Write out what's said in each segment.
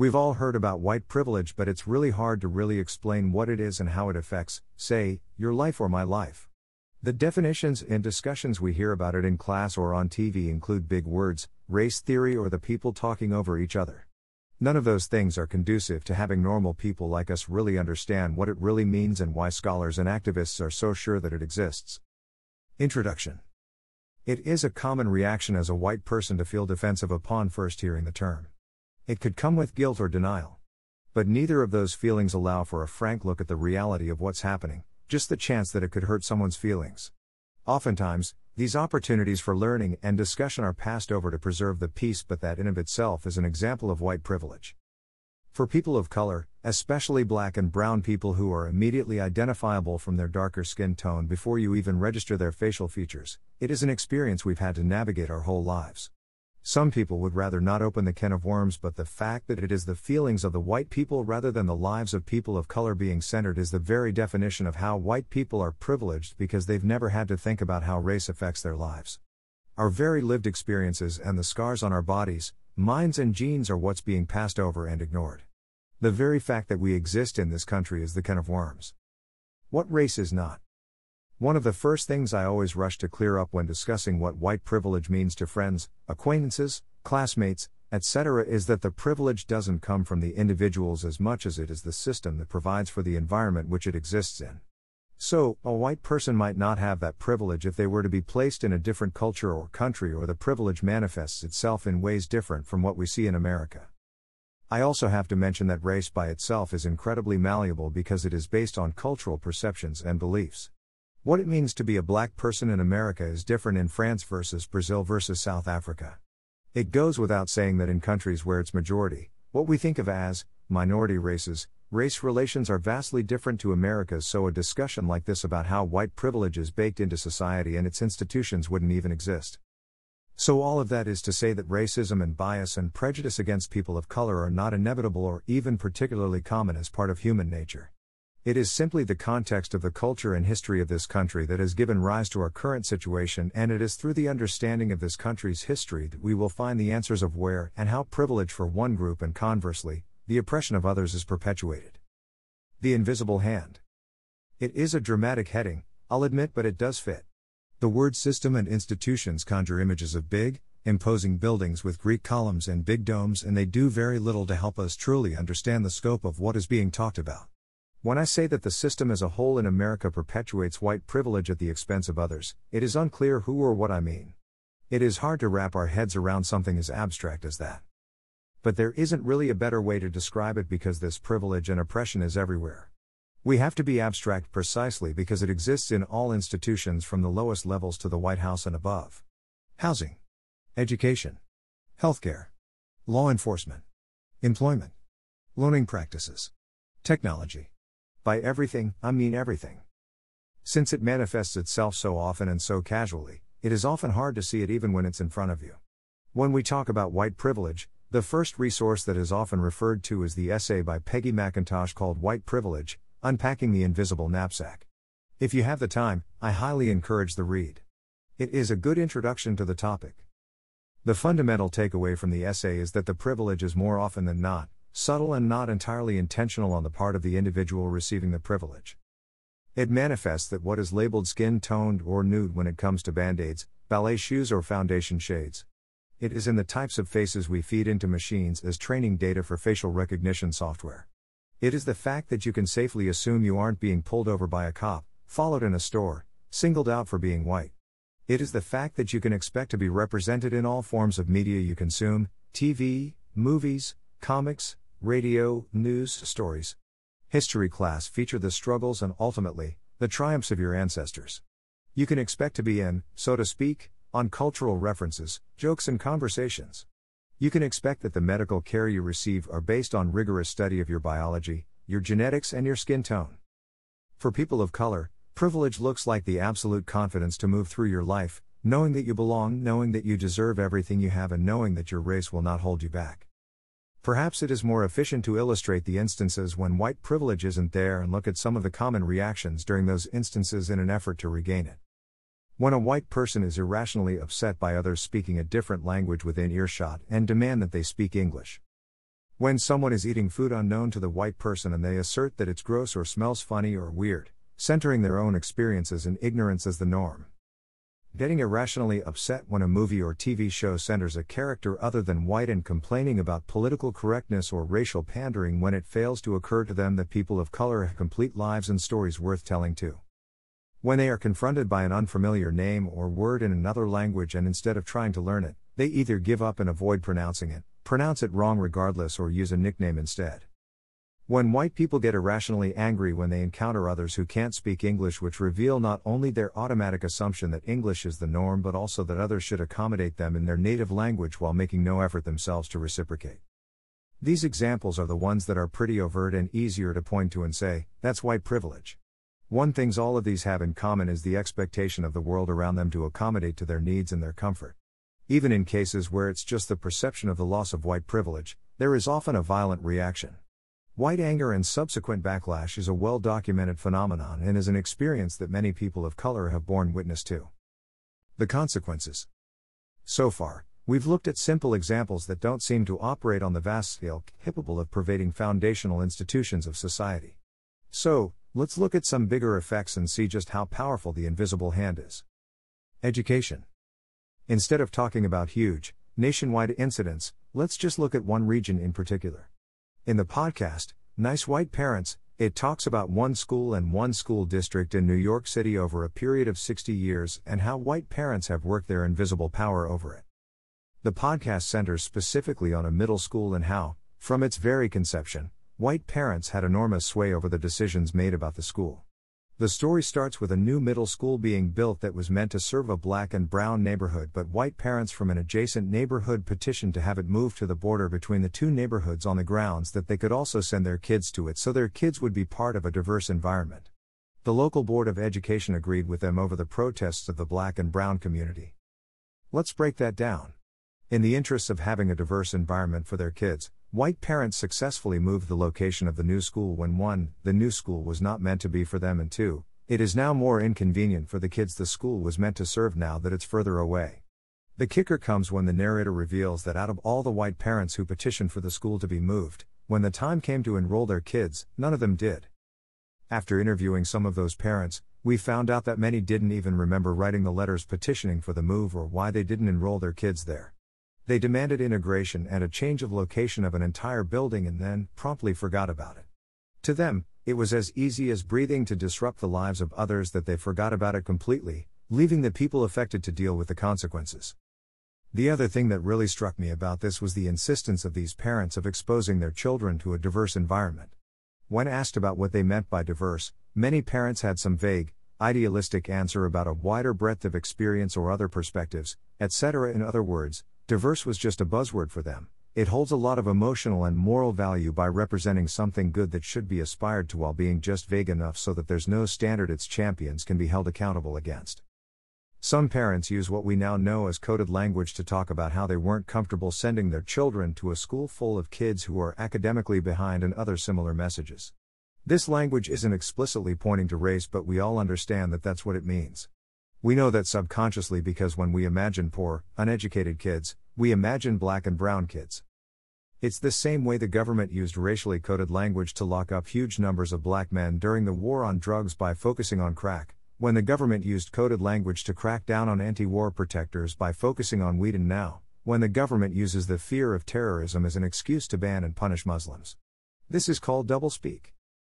We've all heard about white privilege, but it's really hard to really explain what it is and how it affects, say, your life or my life. The definitions and discussions we hear about it in class or on TV include big words, race theory, or the people talking over each other. None of those things are conducive to having normal people like us really understand what it really means and why scholars and activists are so sure that it exists. Introduction It is a common reaction as a white person to feel defensive upon first hearing the term. It could come with guilt or denial. But neither of those feelings allow for a frank look at the reality of what's happening, just the chance that it could hurt someone's feelings. Oftentimes, these opportunities for learning and discussion are passed over to preserve the peace, but that in of itself is an example of white privilege. For people of color, especially black and brown people who are immediately identifiable from their darker skin tone before you even register their facial features, it is an experience we've had to navigate our whole lives. Some people would rather not open the can of worms, but the fact that it is the feelings of the white people rather than the lives of people of color being centered is the very definition of how white people are privileged because they've never had to think about how race affects their lives. Our very lived experiences and the scars on our bodies, minds, and genes are what's being passed over and ignored. The very fact that we exist in this country is the can of worms. What race is not? One of the first things I always rush to clear up when discussing what white privilege means to friends, acquaintances, classmates, etc. is that the privilege doesn't come from the individuals as much as it is the system that provides for the environment which it exists in. So, a white person might not have that privilege if they were to be placed in a different culture or country, or the privilege manifests itself in ways different from what we see in America. I also have to mention that race by itself is incredibly malleable because it is based on cultural perceptions and beliefs. What it means to be a black person in America is different in France versus Brazil versus South Africa. It goes without saying that in countries where it's majority, what we think of as minority races, race relations are vastly different to America's, so a discussion like this about how white privilege is baked into society and its institutions wouldn't even exist. So, all of that is to say that racism and bias and prejudice against people of color are not inevitable or even particularly common as part of human nature. It is simply the context of the culture and history of this country that has given rise to our current situation, and it is through the understanding of this country's history that we will find the answers of where and how privilege for one group and conversely, the oppression of others is perpetuated. The Invisible Hand. It is a dramatic heading, I'll admit, but it does fit. The word system and institutions conjure images of big, imposing buildings with Greek columns and big domes, and they do very little to help us truly understand the scope of what is being talked about. When I say that the system as a whole in America perpetuates white privilege at the expense of others, it is unclear who or what I mean. It is hard to wrap our heads around something as abstract as that. But there isn't really a better way to describe it because this privilege and oppression is everywhere. We have to be abstract precisely because it exists in all institutions from the lowest levels to the White House and above. Housing, education, healthcare, law enforcement, employment, loaning practices, technology. By everything, I mean everything. Since it manifests itself so often and so casually, it is often hard to see it even when it's in front of you. When we talk about white privilege, the first resource that is often referred to is the essay by Peggy McIntosh called White Privilege Unpacking the Invisible Knapsack. If you have the time, I highly encourage the read. It is a good introduction to the topic. The fundamental takeaway from the essay is that the privilege is more often than not subtle and not entirely intentional on the part of the individual receiving the privilege. It manifests that what is labeled skin toned or nude when it comes to band aids, ballet shoes, or foundation shades. It is in the types of faces we feed into machines as training data for facial recognition software. It is the fact that you can safely assume you aren't being pulled over by a cop, followed in a store, singled out for being white. It is the fact that you can expect to be represented in all forms of media you consume TV, movies, comics, radio, news, stories. History class feature the struggles and ultimately, the triumphs of your ancestors. You can expect to be in, so to speak, on cultural references, jokes, and conversations. You can expect that the medical care you receive are based on rigorous study of your biology, your genetics, and your skin tone. For people of color, privilege looks like the absolute confidence to move through your life, knowing that you belong, knowing that you deserve everything you have, and knowing that your race will not hold you back. Perhaps it is more efficient to illustrate the instances when white privilege isn't there and look at some of the common reactions during those instances in an effort to regain it. When a white person is irrationally upset by others speaking a different language within earshot and demand that they speak English. When someone is eating food unknown to the white person and they assert that it's gross or smells funny or weird, centering their own experiences and ignorance as the norm. Getting irrationally upset when a movie or TV show centers a character other than white and complaining about political correctness or racial pandering when it fails to occur to them that people of color have complete lives and stories worth telling too. When they are confronted by an unfamiliar name or word in another language and instead of trying to learn it, they either give up and avoid pronouncing it, pronounce it wrong regardless, or use a nickname instead. When white people get irrationally angry when they encounter others who can't speak English, which reveal not only their automatic assumption that English is the norm but also that others should accommodate them in their native language while making no effort themselves to reciprocate. These examples are the ones that are pretty overt and easier to point to and say, that's white privilege. One things all of these have in common is the expectation of the world around them to accommodate to their needs and their comfort. Even in cases where it's just the perception of the loss of white privilege, there is often a violent reaction. White anger and subsequent backlash is a well documented phenomenon and is an experience that many people of color have borne witness to. The consequences. So far, we've looked at simple examples that don't seem to operate on the vast scale capable of pervading foundational institutions of society. So, let's look at some bigger effects and see just how powerful the invisible hand is. Education. Instead of talking about huge, nationwide incidents, let's just look at one region in particular. In the podcast, Nice White Parents, it talks about one school and one school district in New York City over a period of 60 years and how white parents have worked their invisible power over it. The podcast centers specifically on a middle school and how, from its very conception, white parents had enormous sway over the decisions made about the school. The story starts with a new middle school being built that was meant to serve a black and brown neighborhood, but white parents from an adjacent neighborhood petitioned to have it moved to the border between the two neighborhoods on the grounds that they could also send their kids to it so their kids would be part of a diverse environment. The local Board of Education agreed with them over the protests of the black and brown community. Let's break that down. In the interests of having a diverse environment for their kids, White parents successfully moved the location of the new school when 1. The new school was not meant to be for them, and 2. It is now more inconvenient for the kids the school was meant to serve now that it's further away. The kicker comes when the narrator reveals that out of all the white parents who petitioned for the school to be moved, when the time came to enroll their kids, none of them did. After interviewing some of those parents, we found out that many didn't even remember writing the letters petitioning for the move or why they didn't enroll their kids there. They demanded integration and a change of location of an entire building and then promptly forgot about it. To them, it was as easy as breathing to disrupt the lives of others that they forgot about it completely, leaving the people affected to deal with the consequences. The other thing that really struck me about this was the insistence of these parents of exposing their children to a diverse environment. When asked about what they meant by diverse, many parents had some vague, idealistic answer about a wider breadth of experience or other perspectives, etc. In other words, Diverse was just a buzzword for them. It holds a lot of emotional and moral value by representing something good that should be aspired to while being just vague enough so that there's no standard its champions can be held accountable against. Some parents use what we now know as coded language to talk about how they weren't comfortable sending their children to a school full of kids who are academically behind and other similar messages. This language isn't explicitly pointing to race, but we all understand that that's what it means. We know that subconsciously because when we imagine poor, uneducated kids, we imagine black and brown kids. It's the same way the government used racially coded language to lock up huge numbers of black men during the war on drugs by focusing on crack, when the government used coded language to crack down on anti war protectors by focusing on weed, and now, when the government uses the fear of terrorism as an excuse to ban and punish Muslims. This is called doublespeak.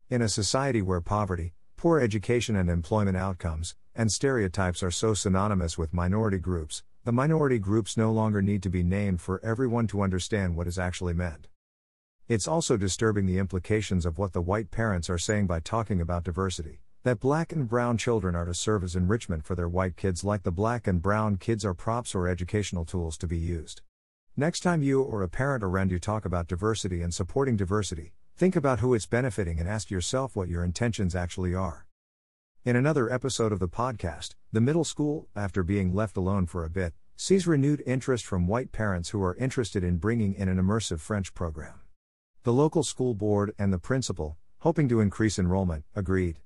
In a society where poverty, poor education and employment outcomes, and stereotypes are so synonymous with minority groups, the minority groups no longer need to be named for everyone to understand what is actually meant. It's also disturbing the implications of what the white parents are saying by talking about diversity. That black and brown children are to serve as enrichment for their white kids, like the black and brown kids are props or educational tools to be used. Next time you or a parent around you talk about diversity and supporting diversity, think about who it's benefiting and ask yourself what your intentions actually are. In another episode of the podcast, the middle school, after being left alone for a bit, sees renewed interest from white parents who are interested in bringing in an immersive French program. The local school board and the principal, hoping to increase enrollment, agreed.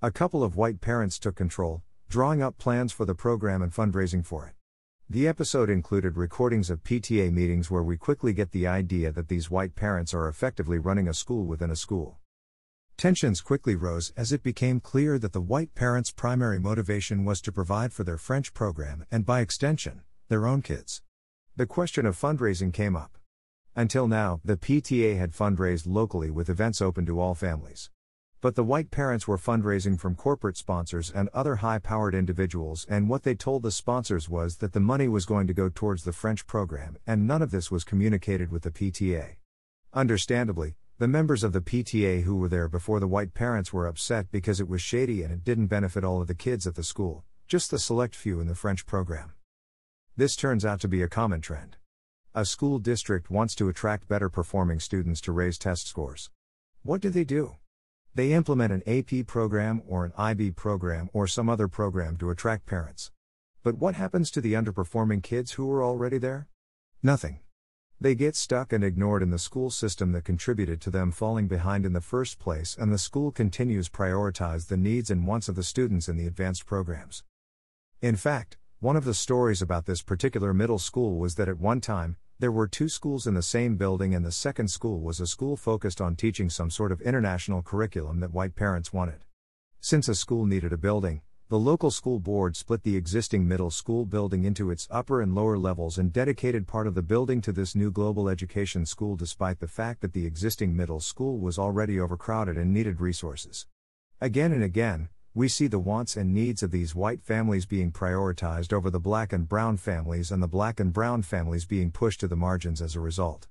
A couple of white parents took control, drawing up plans for the program and fundraising for it. The episode included recordings of PTA meetings where we quickly get the idea that these white parents are effectively running a school within a school. Tensions quickly rose as it became clear that the white parents' primary motivation was to provide for their French program and, by extension, their own kids. The question of fundraising came up. Until now, the PTA had fundraised locally with events open to all families. But the white parents were fundraising from corporate sponsors and other high powered individuals, and what they told the sponsors was that the money was going to go towards the French program, and none of this was communicated with the PTA. Understandably, the members of the PTA who were there before the white parents were upset because it was shady and it didn't benefit all of the kids at the school, just the select few in the French program. This turns out to be a common trend. A school district wants to attract better performing students to raise test scores. What do they do? They implement an AP program or an IB program or some other program to attract parents. But what happens to the underperforming kids who are already there? Nothing. They get stuck and ignored in the school system that contributed to them falling behind in the first place, and the school continues to prioritize the needs and wants of the students in the advanced programs. In fact, one of the stories about this particular middle school was that at one time, there were two schools in the same building, and the second school was a school focused on teaching some sort of international curriculum that white parents wanted. Since a school needed a building, the local school board split the existing middle school building into its upper and lower levels and dedicated part of the building to this new global education school despite the fact that the existing middle school was already overcrowded and needed resources. Again and again, we see the wants and needs of these white families being prioritized over the black and brown families, and the black and brown families being pushed to the margins as a result.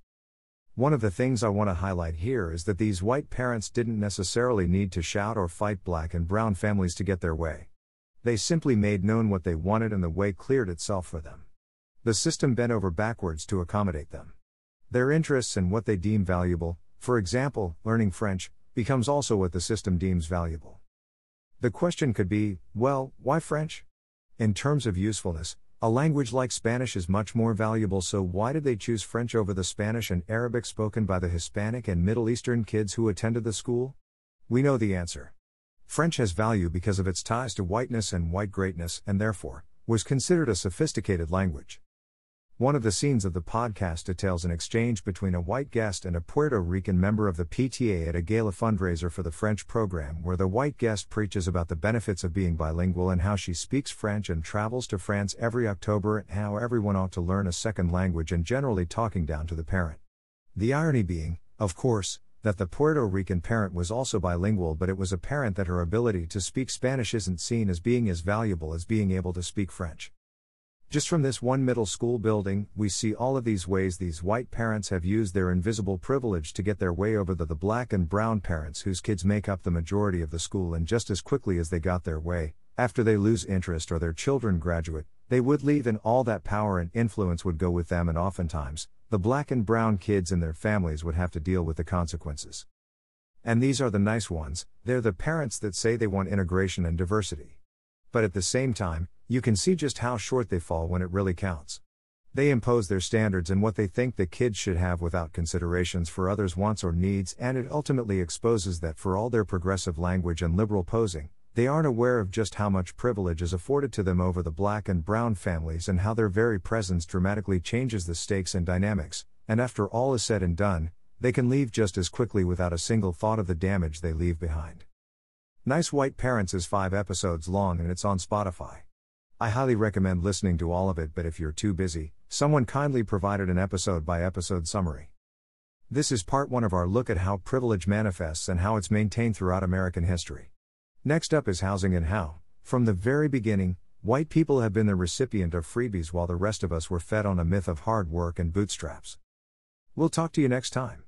One of the things I want to highlight here is that these white parents didn't necessarily need to shout or fight black and brown families to get their way. They simply made known what they wanted and the way cleared itself for them. The system bent over backwards to accommodate them. Their interests and what they deem valuable, for example, learning French, becomes also what the system deems valuable. The question could be well, why French? In terms of usefulness, a language like Spanish is much more valuable, so why did they choose French over the Spanish and Arabic spoken by the Hispanic and Middle Eastern kids who attended the school? We know the answer. French has value because of its ties to whiteness and white greatness, and therefore, was considered a sophisticated language. One of the scenes of the podcast details an exchange between a white guest and a Puerto Rican member of the PTA at a gala fundraiser for the French program, where the white guest preaches about the benefits of being bilingual and how she speaks French and travels to France every October, and how everyone ought to learn a second language and generally talking down to the parent. The irony being, of course, that the Puerto Rican parent was also bilingual, but it was apparent that her ability to speak Spanish isn't seen as being as valuable as being able to speak French. Just from this one middle school building, we see all of these ways these white parents have used their invisible privilege to get their way over the, the black and brown parents whose kids make up the majority of the school, and just as quickly as they got their way, after they lose interest or their children graduate, they would leave, and all that power and influence would go with them, and oftentimes, the black and brown kids and their families would have to deal with the consequences. And these are the nice ones, they're the parents that say they want integration and diversity. But at the same time, you can see just how short they fall when it really counts. They impose their standards and what they think the kids should have without considerations for others' wants or needs, and it ultimately exposes that for all their progressive language and liberal posing, they aren't aware of just how much privilege is afforded to them over the black and brown families and how their very presence dramatically changes the stakes and dynamics, and after all is said and done, they can leave just as quickly without a single thought of the damage they leave behind. Nice White Parents is five episodes long and it's on Spotify. I highly recommend listening to all of it, but if you're too busy, someone kindly provided an episode by episode summary. This is part one of our look at how privilege manifests and how it's maintained throughout American history. Next up is housing and how, from the very beginning, white people have been the recipient of freebies while the rest of us were fed on a myth of hard work and bootstraps. We'll talk to you next time.